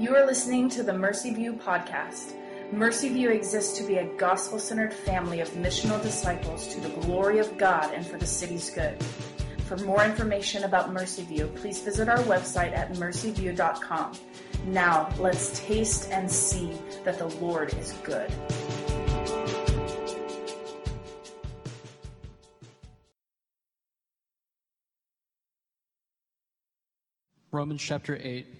You are listening to the Mercy View podcast. Mercy View exists to be a gospel centered family of missional disciples to the glory of God and for the city's good. For more information about Mercy View, please visit our website at mercyview.com. Now, let's taste and see that the Lord is good. Romans chapter 8,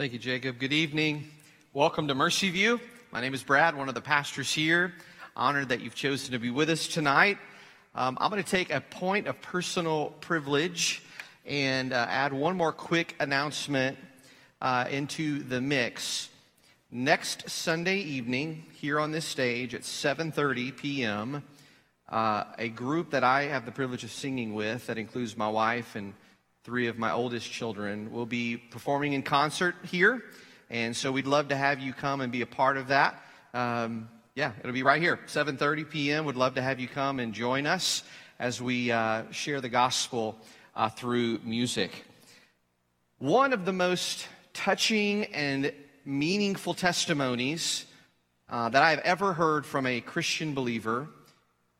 Thank you, Jacob. Good evening. Welcome to Mercy View. My name is Brad, one of the pastors here. Honored that you've chosen to be with us tonight. Um, I'm going to take a point of personal privilege and uh, add one more quick announcement uh, into the mix. Next Sunday evening, here on this stage at 7:30 p.m., uh, a group that I have the privilege of singing with, that includes my wife and three of my oldest children will be performing in concert here. And so we'd love to have you come and be a part of that. Um, yeah, it'll be right here, 7.30 p.m. Would love to have you come and join us as we uh, share the gospel uh, through music. One of the most touching and meaningful testimonies uh, that I've ever heard from a Christian believer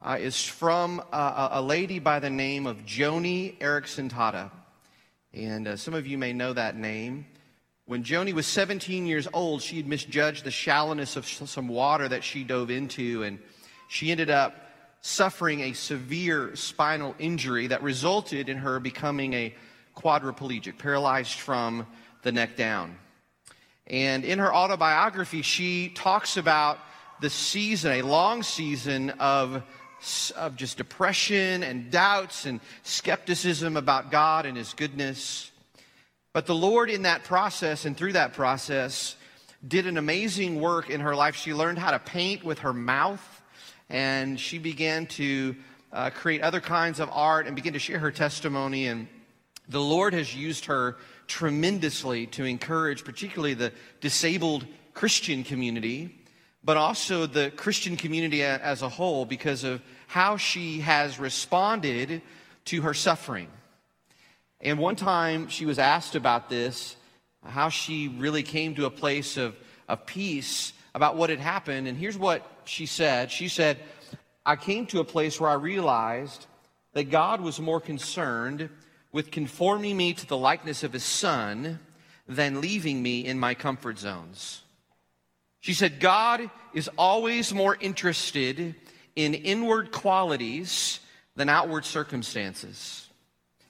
uh, is from a, a lady by the name of Joni Eareckson Tada. And uh, some of you may know that name. When Joni was 17 years old, she had misjudged the shallowness of some water that she dove into, and she ended up suffering a severe spinal injury that resulted in her becoming a quadriplegic, paralyzed from the neck down. And in her autobiography, she talks about the season, a long season of of just depression and doubts and skepticism about God and His goodness. But the Lord, in that process and through that process, did an amazing work in her life. She learned how to paint with her mouth, and she began to uh, create other kinds of art and begin to share her testimony. And the Lord has used her tremendously to encourage, particularly the disabled Christian community but also the Christian community as a whole because of how she has responded to her suffering. And one time she was asked about this, how she really came to a place of, of peace about what had happened. And here's what she said She said, I came to a place where I realized that God was more concerned with conforming me to the likeness of his son than leaving me in my comfort zones. She said, God is always more interested in inward qualities than outward circumstances.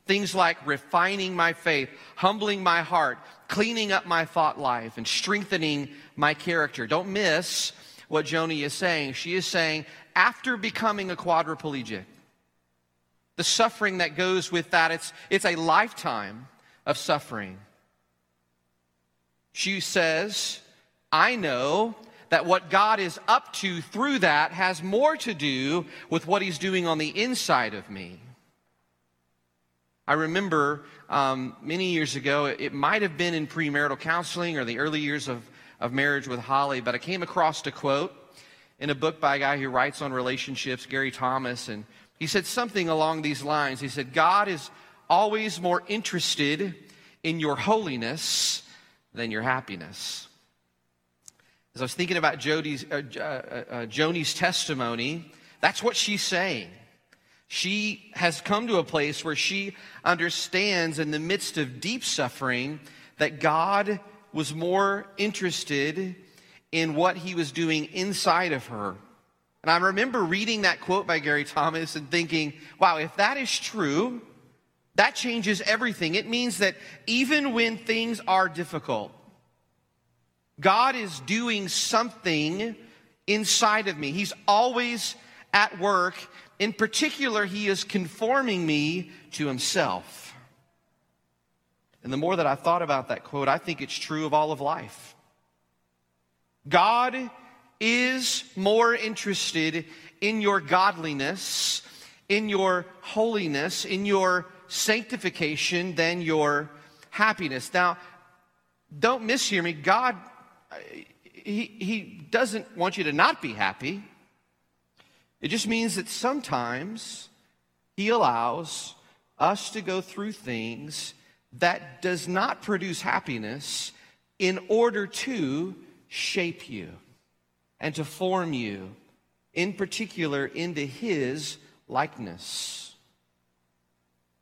Things like refining my faith, humbling my heart, cleaning up my thought life, and strengthening my character. Don't miss what Joni is saying. She is saying, after becoming a quadriplegic, the suffering that goes with that, it's, it's a lifetime of suffering. She says, I know that what God is up to through that has more to do with what He's doing on the inside of me. I remember um, many years ago, it might have been in premarital counseling or the early years of, of marriage with Holly, but I came across a quote in a book by a guy who writes on relationships, Gary Thomas, and he said something along these lines. He said, God is always more interested in your holiness than your happiness. As I was thinking about Jody's, uh, uh, uh, Joni's testimony, that's what she's saying. She has come to a place where she understands in the midst of deep suffering that God was more interested in what he was doing inside of her. And I remember reading that quote by Gary Thomas and thinking, wow, if that is true, that changes everything. It means that even when things are difficult, God is doing something inside of me. He's always at work. In particular, He is conforming me to Himself. And the more that I thought about that quote, I think it's true of all of life. God is more interested in your godliness, in your holiness, in your sanctification than your happiness. Now, don't mishear me. God, he, he doesn't want you to not be happy. It just means that sometimes He allows us to go through things that does not produce happiness in order to shape you and to form you, in particular, into His likeness.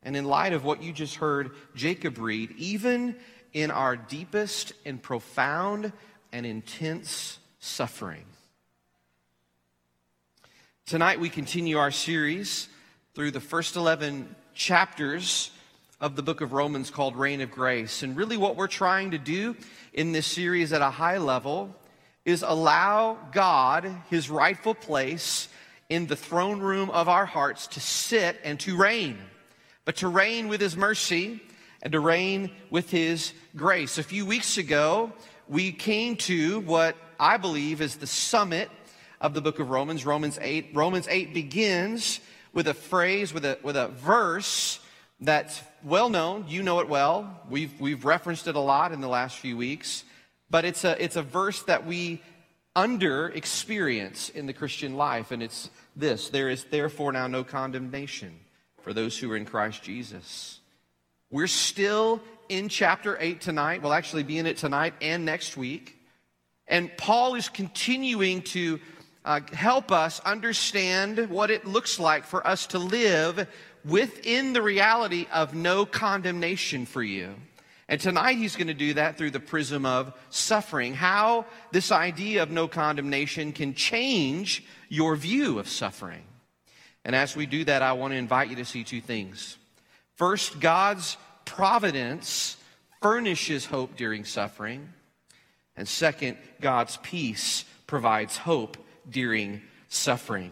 And in light of what you just heard Jacob read, even in our deepest and profound and intense suffering. Tonight we continue our series through the first 11 chapters of the book of Romans called Reign of Grace. And really, what we're trying to do in this series at a high level is allow God his rightful place in the throne room of our hearts to sit and to reign, but to reign with his mercy and to reign with his grace. A few weeks ago, we came to what I believe is the summit of the book of Romans, Romans 8. Romans 8 begins with a phrase, with a, with a verse that's well known. You know it well. We've, we've referenced it a lot in the last few weeks. But it's a, it's a verse that we under experience in the Christian life. And it's this There is therefore now no condemnation for those who are in Christ Jesus. We're still in chapter 8 tonight. We'll actually be in it tonight and next week. And Paul is continuing to uh, help us understand what it looks like for us to live within the reality of no condemnation for you. And tonight he's going to do that through the prism of suffering. How this idea of no condemnation can change your view of suffering. And as we do that, I want to invite you to see two things. First, God's providence furnishes hope during suffering. And second, God's peace provides hope during suffering.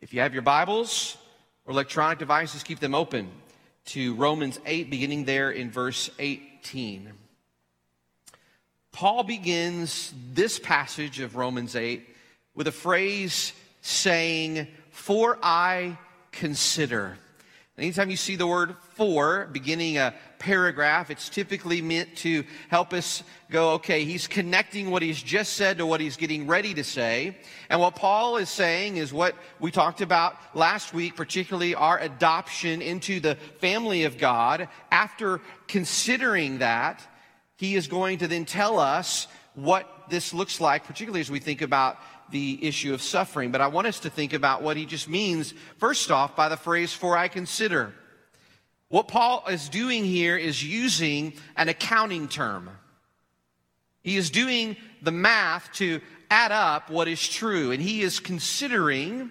If you have your Bibles or electronic devices, keep them open to Romans 8, beginning there in verse 18. Paul begins this passage of Romans 8 with a phrase saying, For I consider. Anytime you see the word for beginning a paragraph, it's typically meant to help us go, okay, he's connecting what he's just said to what he's getting ready to say. And what Paul is saying is what we talked about last week, particularly our adoption into the family of God. After considering that, he is going to then tell us what this looks like, particularly as we think about the issue of suffering, but I want us to think about what he just means, first off, by the phrase, for I consider. What Paul is doing here is using an accounting term. He is doing the math to add up what is true, and he is considering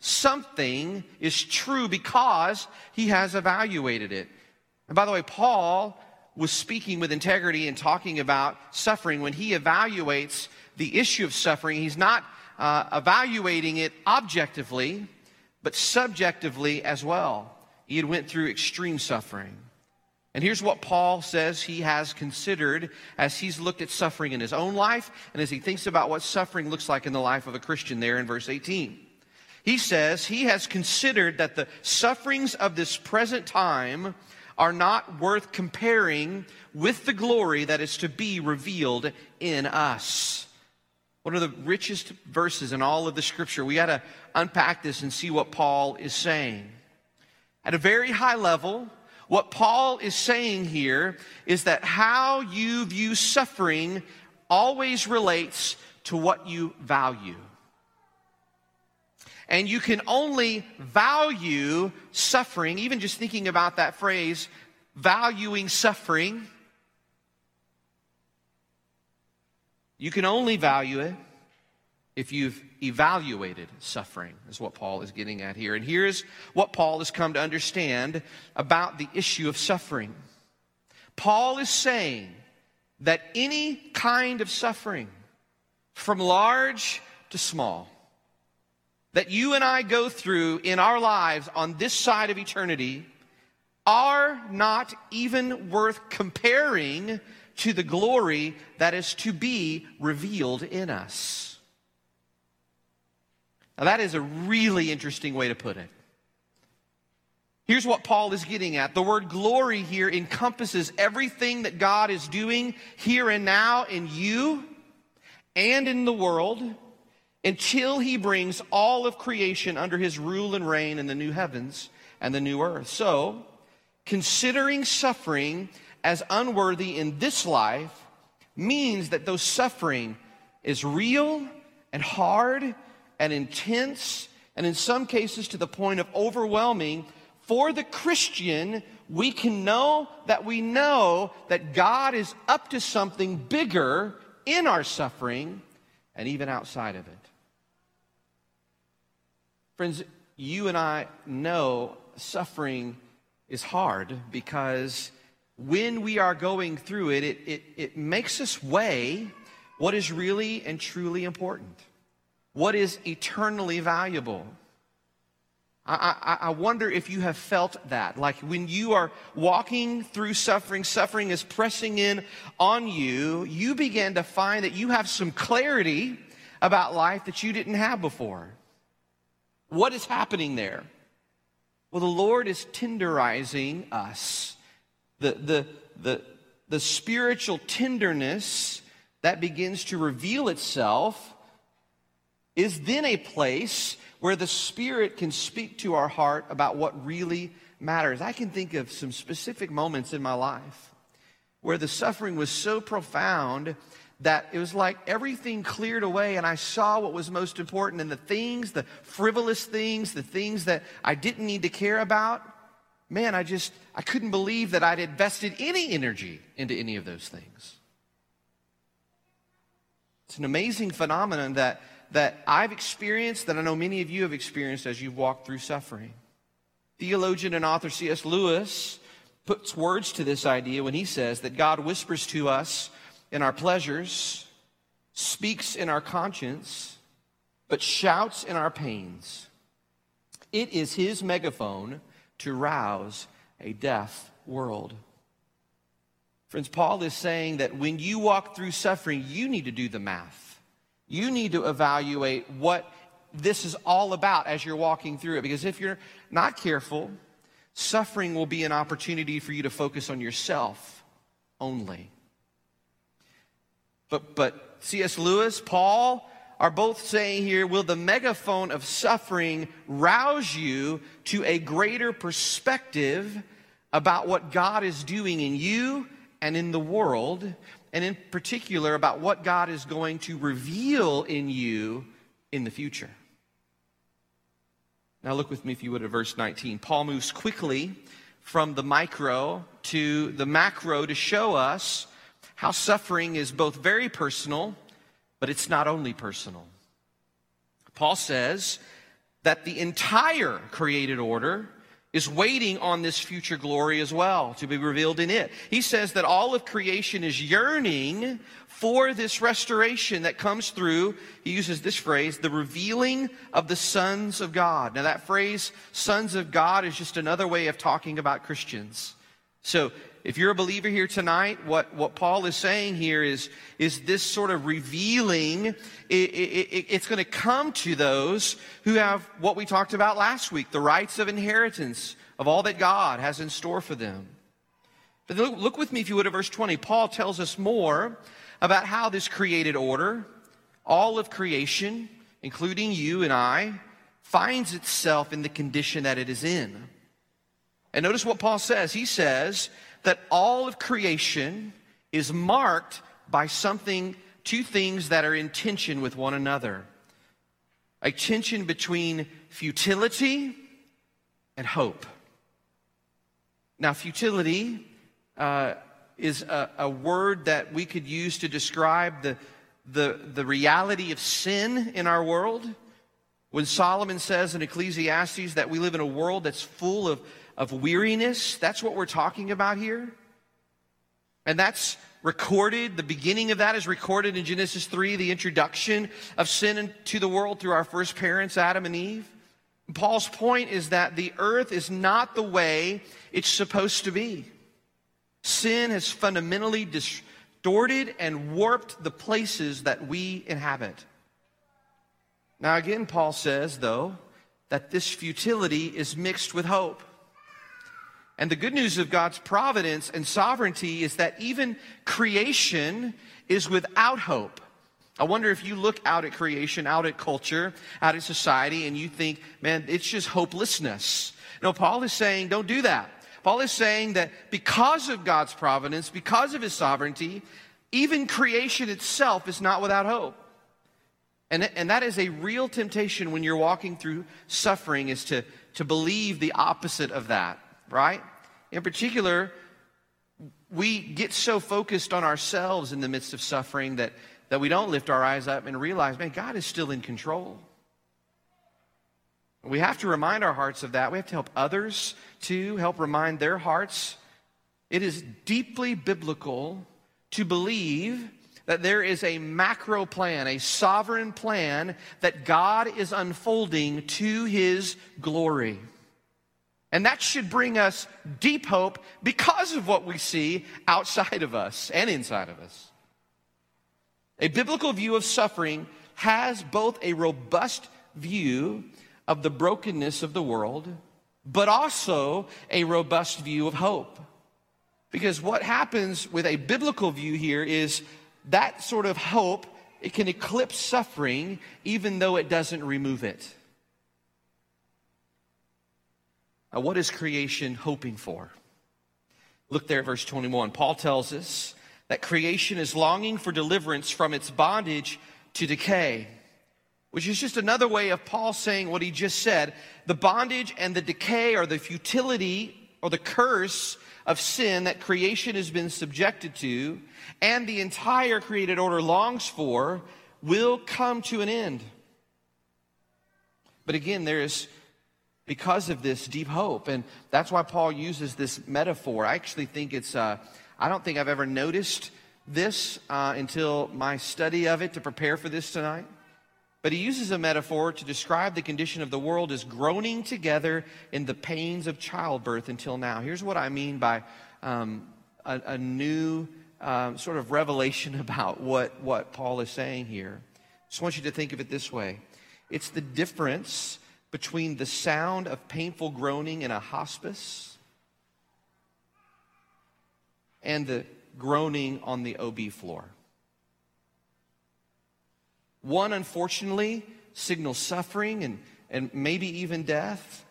something is true because he has evaluated it. And by the way, Paul was speaking with integrity and talking about suffering when he evaluates the issue of suffering. He's not uh, evaluating it objectively, but subjectively as well. He had went through extreme suffering. And here's what Paul says he has considered as he's looked at suffering in his own life and as he thinks about what suffering looks like in the life of a Christian there in verse 18. He says he has considered that the sufferings of this present time are not worth comparing with the glory that is to be revealed in us. One of the richest verses in all of the scripture. We got to unpack this and see what Paul is saying. At a very high level, what Paul is saying here is that how you view suffering always relates to what you value. And you can only value suffering, even just thinking about that phrase, valuing suffering You can only value it if you've evaluated suffering, is what Paul is getting at here. And here's what Paul has come to understand about the issue of suffering. Paul is saying that any kind of suffering, from large to small, that you and I go through in our lives on this side of eternity are not even worth comparing to the glory that is to be revealed in us. Now, that is a really interesting way to put it. Here's what Paul is getting at. The word glory here encompasses everything that God is doing here and now in you and in the world until he brings all of creation under his rule and reign in the new heavens and the new earth. So, considering suffering as unworthy in this life means that though suffering is real and hard and intense, and in some cases to the point of overwhelming, for the Christian, we can know that we know that God is up to something bigger in our suffering and even outside of it. Friends, you and I know suffering is hard because when we are going through it, it, it, it makes us weigh what is really and truly important, what is eternally valuable. I, I, I, wonder if you have felt that. Like when you are walking through suffering, suffering is pressing in on you, you begin to find that you have some clarity about life that you didn't have before. What is happening there? Well, the Lord is tenderizing us. The, the, the, the spiritual tenderness that begins to reveal itself is then a place where the Spirit can speak to our heart about what really matters. I can think of some specific moments in my life where the suffering was so profound that it was like everything cleared away and I saw what was most important and the things, the frivolous things, the things that I didn't need to care about. Man, I just, I couldn't believe that I'd invested any energy into any of those things. It's an amazing phenomenon that, that I've experienced, that I know many of you have experienced as you've walked through suffering. Theologian and author C.S. Lewis puts words to this idea when he says that God whispers to us in our pleasures, speaks in our conscience, but shouts in our pains. It is his megaphone to rouse a deaf world. Friends, Paul is saying that when you walk through suffering, you need to do the math. You need to evaluate what this is all about as you're walking through it. Because if you're not careful, suffering will be an opportunity for you to focus on yourself only. But, but C.S. Lewis, Paul are both saying here will the megaphone of suffering rouse you to a greater perspective about what God is doing in you and in the world, and in particular about what God is going to reveal in you in the future. Now, look with me, if you would, at verse 19. Paul moves quickly from the micro to the macro to show us how suffering is both very personal, but it's not only personal. Paul says that the entire created order is waiting on this future glory as well to be revealed in it. He says that all of creation is yearning for this restoration that comes through, he uses this phrase, the revealing of the sons of God. Now, that phrase, sons of God, is just another way of talking about Christians. So, if you're a believer here tonight, what, what Paul is saying here is, is this sort of revealing, it, it, it's going to come to those who have what we talked about last week, the rights of inheritance of all that God has in store for them. But look, look with me, if you would, at verse 20. Paul tells us more about how this created order, all of creation, including you and I, finds itself in the condition that it is in. And notice what Paul says. He says that all of creation is marked by something, two things that are in tension with one another a tension between futility and hope. Now, futility uh, is a, a, word that we could use to describe the, the, the reality of sin in our world. When Solomon says in Ecclesiastes that we live in a world that's full of, of weariness, that's what we're talking about here. And that's recorded, the beginning of that is recorded in Genesis 3, the introduction of sin into the world through our first parents, Adam and Eve. Paul's point is that the earth is not the way it's supposed to be. Sin has fundamentally distorted and warped the places that we inhabit. Now, again, Paul says, though, that this futility is mixed with hope. And the good news of God's providence and sovereignty is that even creation is without hope. I wonder if you look out at creation, out at culture, out at society, and you think, man, it's just hopelessness. No, Paul is saying, don't do that. Paul is saying that because of God's providence, because of his sovereignty, even creation itself is not without hope. And, and that is a real temptation when you're walking through suffering is to, to believe the opposite of that, right? In particular, we get so focused on ourselves in the midst of suffering that, that we don't lift our eyes up and realize, man, God is still in control. We have to remind our hearts of that. We have to help others to help remind their hearts. It is deeply biblical to believe that there is a macro plan, a sovereign plan that God is unfolding to his glory. And that should bring us deep hope because of what we see outside of us and inside of us. A biblical view of suffering has both a robust view of the brokenness of the world, but also a robust view of hope. Because what happens with a biblical view here is that sort of hope, it can eclipse suffering even though it doesn't remove it. What is creation hoping for? Look there verse 21. Paul tells us that creation is longing for deliverance from its bondage to decay, which is just another way of Paul saying what he just said. The bondage and the decay or the futility or the curse of sin that creation has been subjected to and the entire created order longs for will come to an end. But again, there is, because of this, deep hope. And that's why Paul uses this metaphor. I actually think it's, uh, I don't think I've ever noticed this uh, until my study of it to prepare for this tonight. But he uses a metaphor to describe the condition of the world as groaning together in the pains of childbirth until now. Here's what I mean by um, a, a, new um, sort of revelation about what, what Paul is saying here. I just want you to think of it this way it's the difference between the sound of painful groaning in a hospice and the groaning on the OB floor. One, unfortunately, signals suffering and, and maybe even death.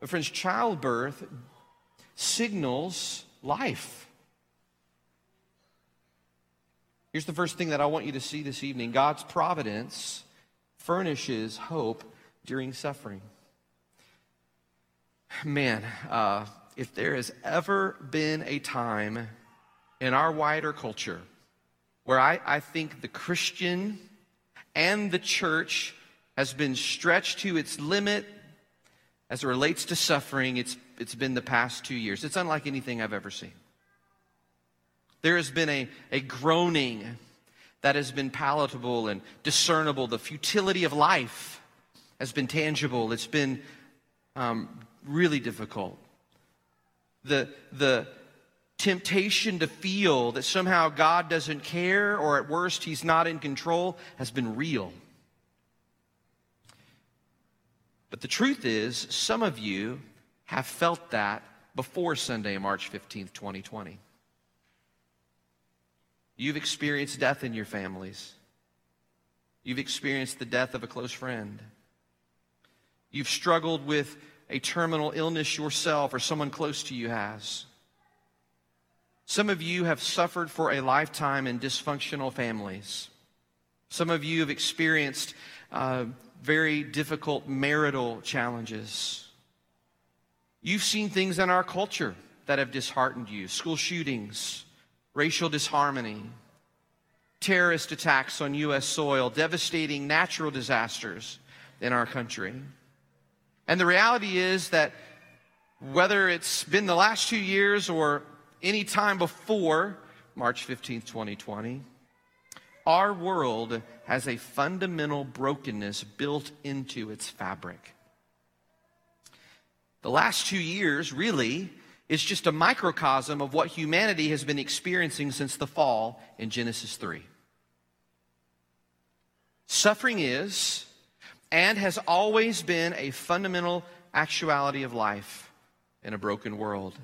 But, friends, childbirth signals life. Here's the first thing that I want you to see this evening God's providence furnishes hope during suffering. Man, uh, if there has ever been a time in our wider culture where I, I think the Christian and the church has been stretched to its limit as it relates to suffering, it's, it's been the past two years. It's unlike anything I've ever seen. There has been a, a groaning that has been palatable and discernible. The futility of life has been tangible. It's been um, really difficult. The, the temptation to feel that somehow God doesn't care or at worst he's not in control has been real. But the truth is, some of you have felt that before Sunday, March 15th, 2020. You've experienced death in your families. You've experienced the death of a close friend. You've struggled with a terminal illness yourself or someone close to you has. Some of you have suffered for a lifetime in dysfunctional families. Some of you have experienced uh, very difficult marital challenges. You've seen things in our culture that have disheartened you school shootings, racial disharmony. terrorist attacks on U.S. soil, devastating natural disasters in our country. And the reality is that whether it's been the last two years or any time before March 15th, 2020, our world has a fundamental brokenness built into its fabric. The last two years, really, is just a microcosm of what humanity has been experiencing since the fall in Genesis 3. Suffering is and has always been a fundamental actuality of life in a broken world.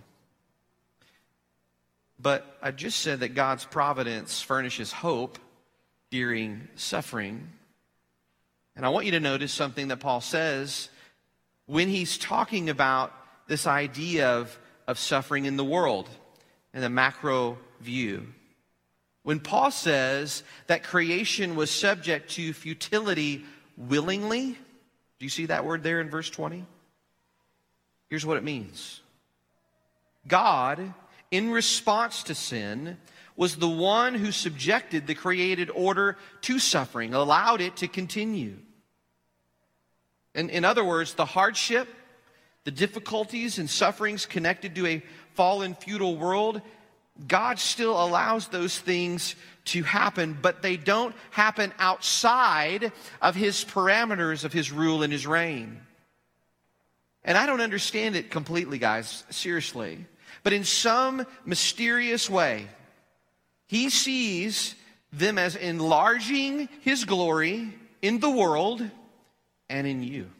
But I just said that God's providence furnishes hope during suffering. And I want you to notice something that Paul says when he's talking about this idea of, of suffering in the world and the macro view. When Paul says that creation was subject to futility willingly, do you see that word there in verse 20? Here's what it means God, in response to sin, was the one who subjected the created order to suffering, allowed it to continue. And in other words, the hardship, the difficulties and sufferings connected to a fallen, futile world, God still allows those things to happen, but they don't happen outside of His parameters of His rule and His reign. And I don't understand it completely, guys, seriously. But in some mysterious way, He sees them as enlarging His glory in the world and in you.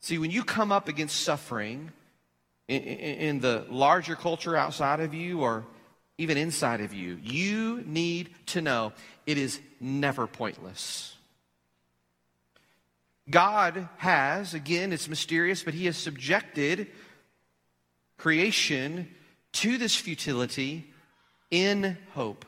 See, when you come up against suffering in, the larger culture outside of you or even inside of you, you need to know it is never pointless. God has, again, it's mysterious, but He has subjected creation to this futility in hope.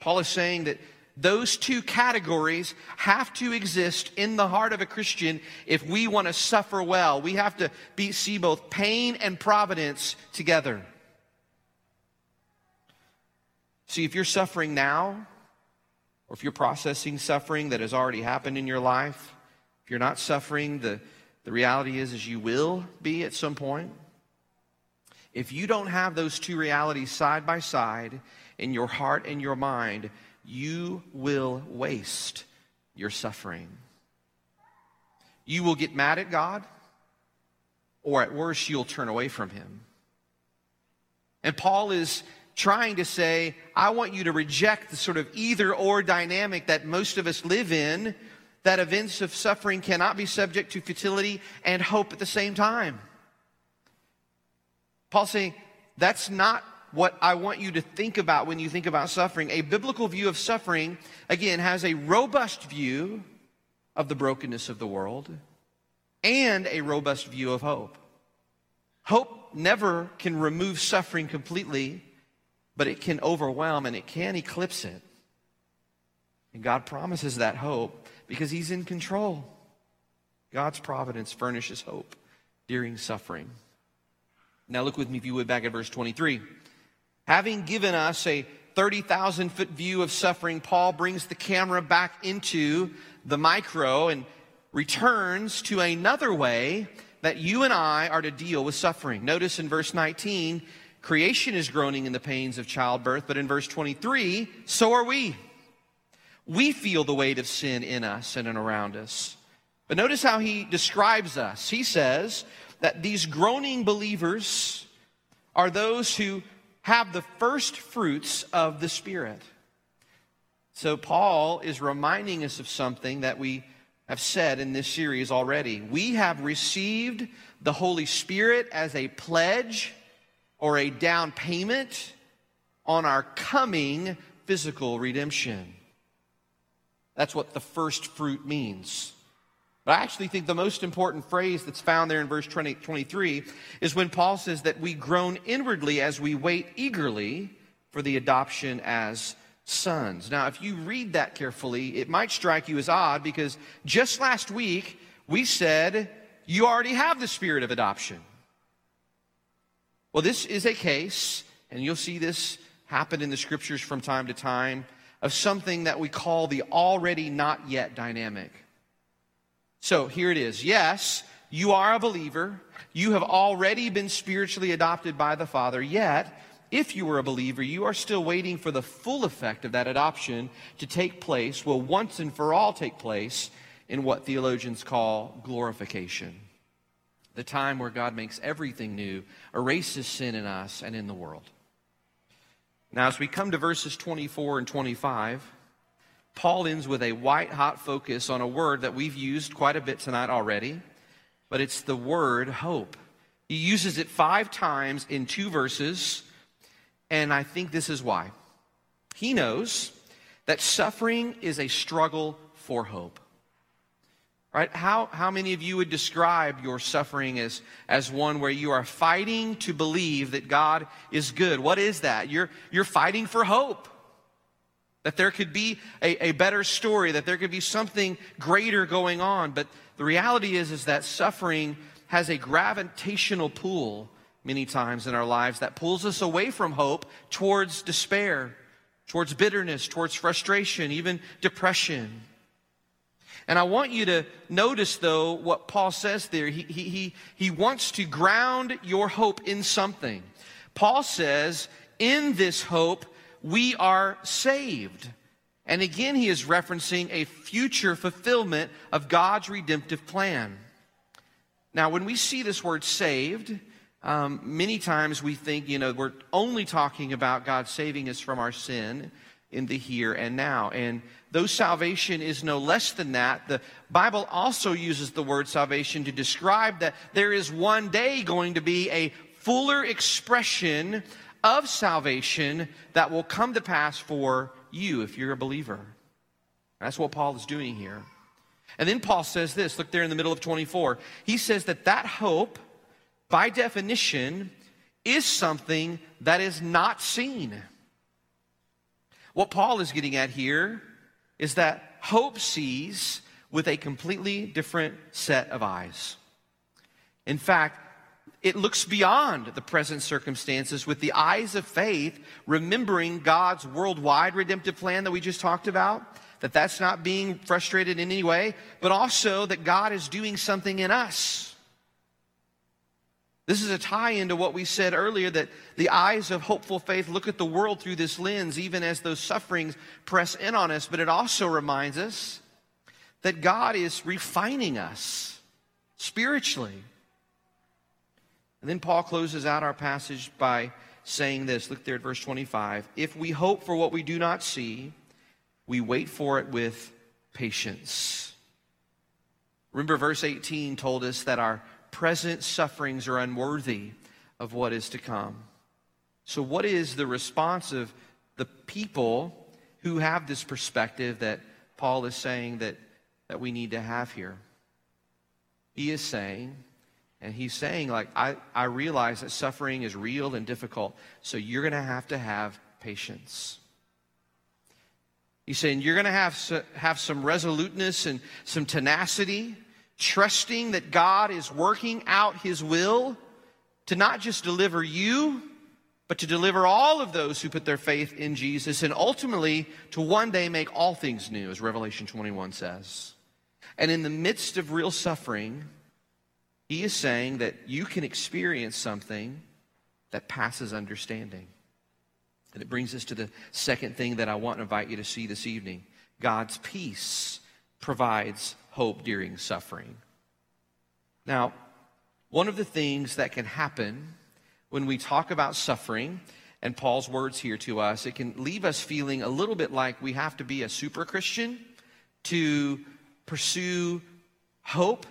Paul is saying that those two categories have to exist in the heart of a Christian if we want to suffer well. We have to be, see both pain and providence together. See, if you're suffering now, or if you're processing suffering that has already happened in your life, if you're not suffering, the, the reality is, is you will be at some point. If you don't have those two realities side by side in your heart and your mind, you will waste your suffering. You will get mad at God, or at worst, you'll turn away from Him. And Paul is trying to say, I want you to reject the sort of either or dynamic that most of us live in, that events of suffering cannot be subject to futility and hope at the same time. Paul's saying, that's not what I want you to think about when you think about suffering. A biblical view of suffering, again, has a robust view of the brokenness of the world and a robust view of hope. Hope never can remove suffering completely, but it can overwhelm and it can eclipse it. And God promises that hope because He's in control. God's providence furnishes hope during suffering. Now, look with me, if you would, back at verse 23. Having given us a 30,000 foot view of suffering, Paul brings the camera back into the micro and returns to another way that you and I are to deal with suffering. Notice in verse 19, creation is groaning in the pains of childbirth, but in verse 23, so are we. We feel the weight of sin in us and around us. But notice how he describes us. He says that these groaning believers are those who have the first fruits of the Spirit. So, Paul is reminding us of something that we have said in this series already. We have received the Holy Spirit as a pledge or a down payment on our coming physical redemption. That's what the first fruit means. But I actually think the most important phrase that's found there in verse 20, 23 is when Paul says that we groan inwardly as we wait eagerly for the adoption as sons. Now, if you read that carefully, it might strike you as odd because just last week we said you already have the spirit of adoption. Well, this is a case and you'll see this happen in the scriptures from time to time, of something that we call the already not yet dynamic. So here it is. Yes, you are a believer. You have already been spiritually adopted by the Father, yet, if you were a believer, you are still waiting for the full effect of that adoption to take place, will once and for all take place in what theologians call glorification. The time where God makes everything new, erases sin in us and in the world. Now, as we come to verses 24 and 25, Paul ends with a white hot focus on a word that we've used quite a bit tonight already, but it's the word hope. He uses it five times in two verses, and I think this is why. He knows that suffering is a struggle for hope. Right? How, how many of you would describe your suffering as, as one where you are fighting to believe that God is good? What is that? You're, you're fighting for hope. That there could be a, a better story, that there could be something greater going on. But the reality is, is that suffering has a gravitational pull many times in our lives that pulls us away from hope towards despair, towards bitterness, towards frustration, even depression. And I want you to notice, though, what Paul says there. He, he, he, wants to ground your hope in something. Paul says, in this hope, we are saved. And again, he is referencing a future fulfillment of God's redemptive plan. Now, when we see this word saved, um, many times we think, you know, we're only talking about God saving us from our sin in the here and now. And though salvation is no less than that, the Bible also uses the word salvation to describe that there is one day going to be a fuller expression of salvation that will come to pass for you if you're a believer. That's what Paul is doing here. And then Paul says this look there in the middle of 24. He says that that hope, by definition, is something that is not seen. What Paul is getting at here is that hope sees with a completely different set of eyes. In fact, it looks beyond the present circumstances with the eyes of faith, remembering God's worldwide redemptive plan that we just talked about, that that's not being frustrated in any way, but also that God is doing something in us this is a tie into what we said earlier that the eyes of hopeful faith look at the world through this lens, even as those sufferings press in on us. But it also reminds us that God is refining us spiritually. And then Paul closes out our passage by saying this. Look there at verse 25. If we hope for what we do not see, we wait for it with patience. Remember, verse 18 told us that our present sufferings are unworthy of what is to come. So, what is the response of the people who have this perspective that Paul is saying that, that we need to have here? He is saying, and he's saying, like, I, I realize that suffering is real and difficult, so you're going to have to have patience. He's saying you're going to have, have some resoluteness and some tenacity trusting that God is working out his will to not just deliver you, but to deliver all of those who put their faith in Jesus and ultimately to one day make all things new, as Revelation 21 says. And in the midst of real suffering, he is saying that you can experience something that passes understanding. And it brings us to the second thing that I want to invite you to see this evening God's peace provides hope during suffering. Now, one of the things that can happen when we talk about suffering, and Paul's words here to us, it can leave us feeling a little bit like we have to be a super Christian to pursue hope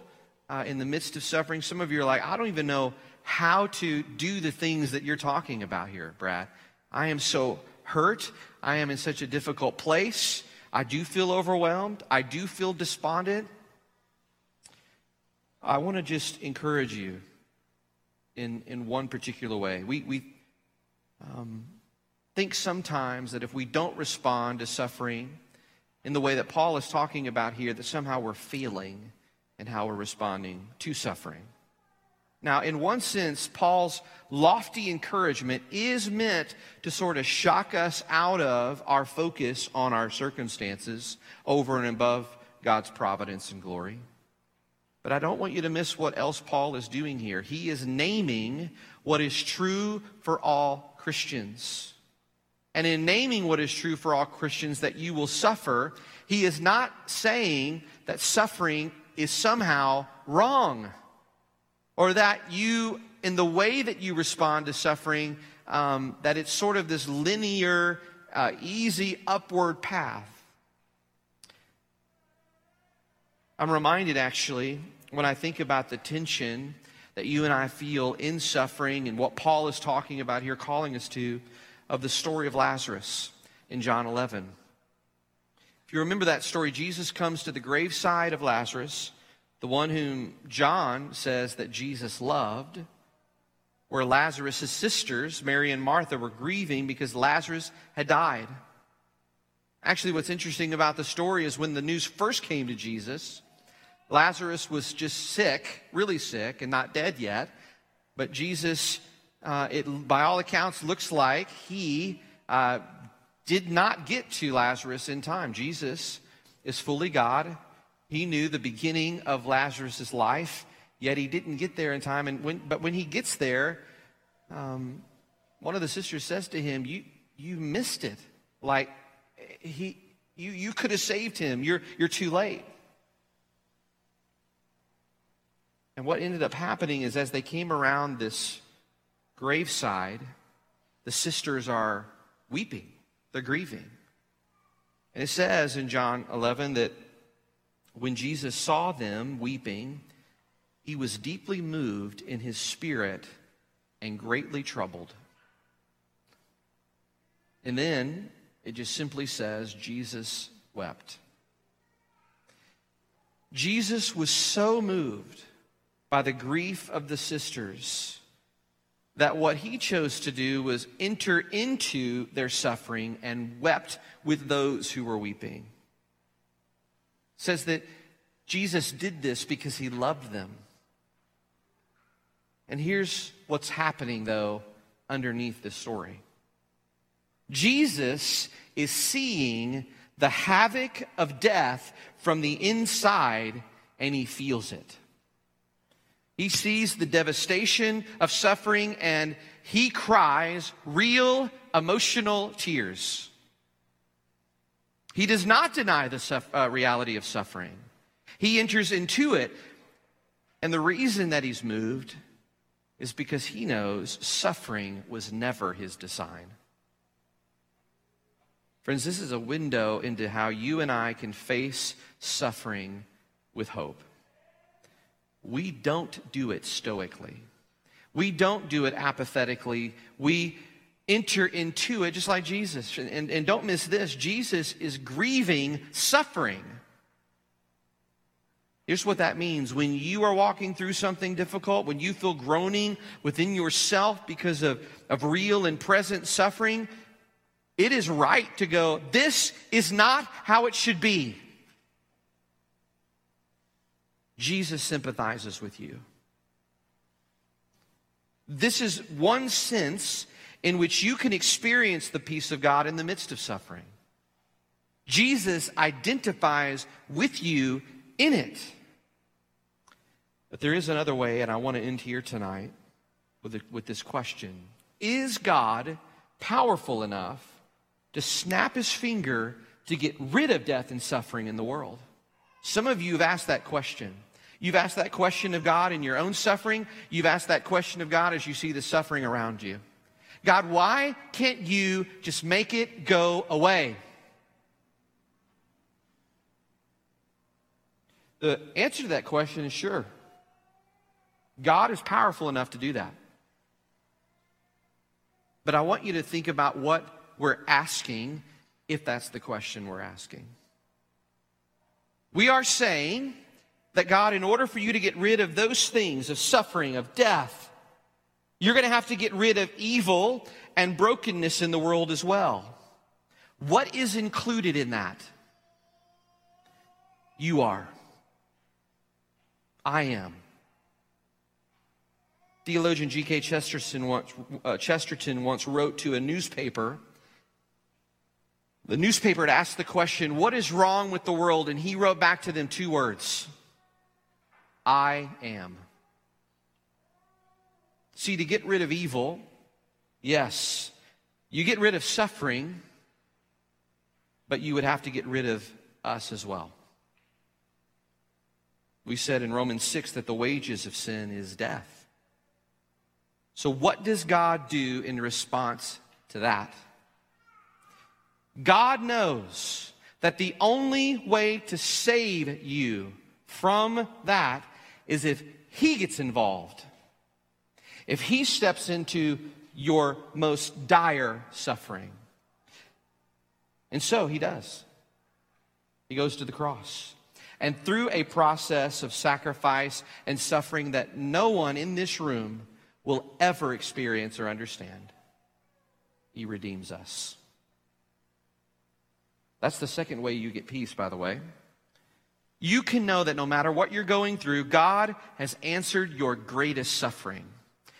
uh, in the midst of suffering. Some of you are like, I don't even know how to do the things that you're talking about here, Brad. I am so hurt. I am in such a difficult place. I do feel overwhelmed. I do feel despondent. I want to just encourage you in, in one particular way. We, we um, think sometimes that if we don't respond to suffering in the way that Paul is talking about here, that somehow we're feeling and how we're responding to suffering. Now, in one sense, Paul's lofty encouragement is meant to sort of shock us out of our focus on our circumstances over and above God's providence and glory. But I don't want you to miss what else Paul is doing here. He is naming what is true for all Christians. And in naming what is true for all Christians that you will suffer, he is not saying that suffering is somehow wrong or that you, in the way that you respond to suffering, um, that it's sort of this linear, uh, easy upward path. I'm reminded actually when I think about the tension that you and I feel in suffering and what Paul is talking about here, calling us to, of the story of Lazarus in John 11. If you remember that story, Jesus comes to the graveside of Lazarus the one whom John says that Jesus loved, where Lazarus' sisters, Mary and Martha, were grieving because Lazarus had died. Actually, what's interesting about the story is when the news first came to Jesus, Lazarus was just sick, really sick, and not dead yet. But Jesus, uh, it, by all accounts, looks like he uh, did not get to Lazarus in time. Jesus is fully God he knew the beginning of Lazarus' life, yet he didn't get there in time. And when, but when he gets there, um, one of the sisters says to him, You, you missed it. Like, he, you, you could have saved him. You're, you're too late. And what ended up happening is as they came around this graveside, the sisters are weeping, they're grieving. And it says in John 11 that when Jesus saw them weeping, he was deeply moved in his spirit and greatly troubled. And then it just simply says, Jesus wept. Jesus was so moved by the grief of the sisters that what he chose to do was enter into their suffering and wept with those who were weeping says that Jesus did this because he loved them. And here's what's happening, though, underneath this story Jesus is seeing the havoc of death from the inside, and he feels it. He sees the devastation of suffering, and he cries real emotional tears. He does not deny the uh, reality of suffering. He enters into it. And the reason that he's moved is because he knows suffering was never his design. Friends, this is a window into how you and I can face suffering with hope. We don't do it stoically. We don't do it apathetically. We enter into it just like Jesus. And, and don't miss this Jesus is grieving suffering. Here's what that means. When you are walking through something difficult, when you feel groaning within yourself because of, of real and present suffering, it is right to go, this is not how it should be. Jesus sympathizes with you. This is one sense in which you can experience the peace of God in the midst of suffering. Jesus identifies with you in it. But there is another way, and I want to end here tonight with, with this question Is God powerful enough to snap his finger to get rid of death and suffering in the world? Some of you have asked that question. You've asked that question of God in your own suffering. You've asked that question of God as you see the suffering around you. God, why can't you just make it go away? The answer to that question is sure. God is powerful enough to do that. But I want you to think about what we're asking if that's the question we're asking. We are saying that God, in order for you to get rid of those things of suffering, of death, you're going to have to get rid of evil and brokenness in the world as well. What is included in that? You are. I am. Theologian G.K. Chesterton once, uh, Chesterton once wrote to a newspaper. The newspaper had asked the question, What is wrong with the world? And he wrote back to them two words I am. See, to get rid of evil, yes, you get rid of suffering, but you would have to get rid of us as well. We said in Romans 6 that the wages of sin is death. So, what does God do in response to that? God knows that the only way to save you from that is if He gets involved. If He steps into your most dire suffering. And so He does. He goes to the cross. And through a process of sacrifice and suffering that no one in this room will ever experience or understand, He redeems us. That's the second way you get peace, by the way. You can know that no matter what you're going through, God has answered your greatest suffering,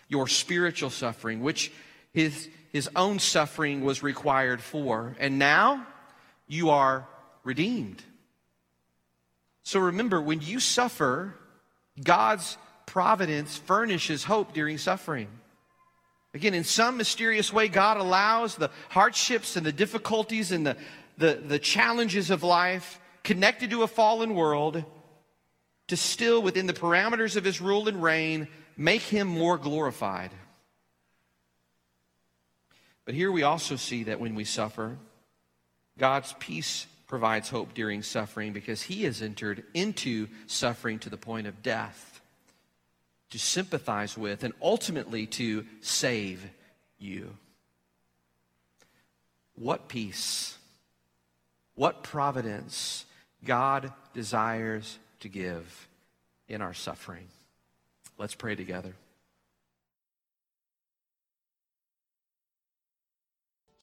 your spiritual suffering, which his, his own suffering was required for. And now you are redeemed. So remember, when you suffer, God's providence furnishes hope during suffering. Again, in some mysterious way, God allows the hardships and the difficulties and the, the, the challenges of life connected to a fallen world to still, within the parameters of his rule and reign, make him more glorified. But here we also see that when we suffer, God's peace provides hope during suffering because he has entered into suffering to the point of death to sympathize with and ultimately to save you. What peace, what providence God desires to give in our suffering. Let's pray together.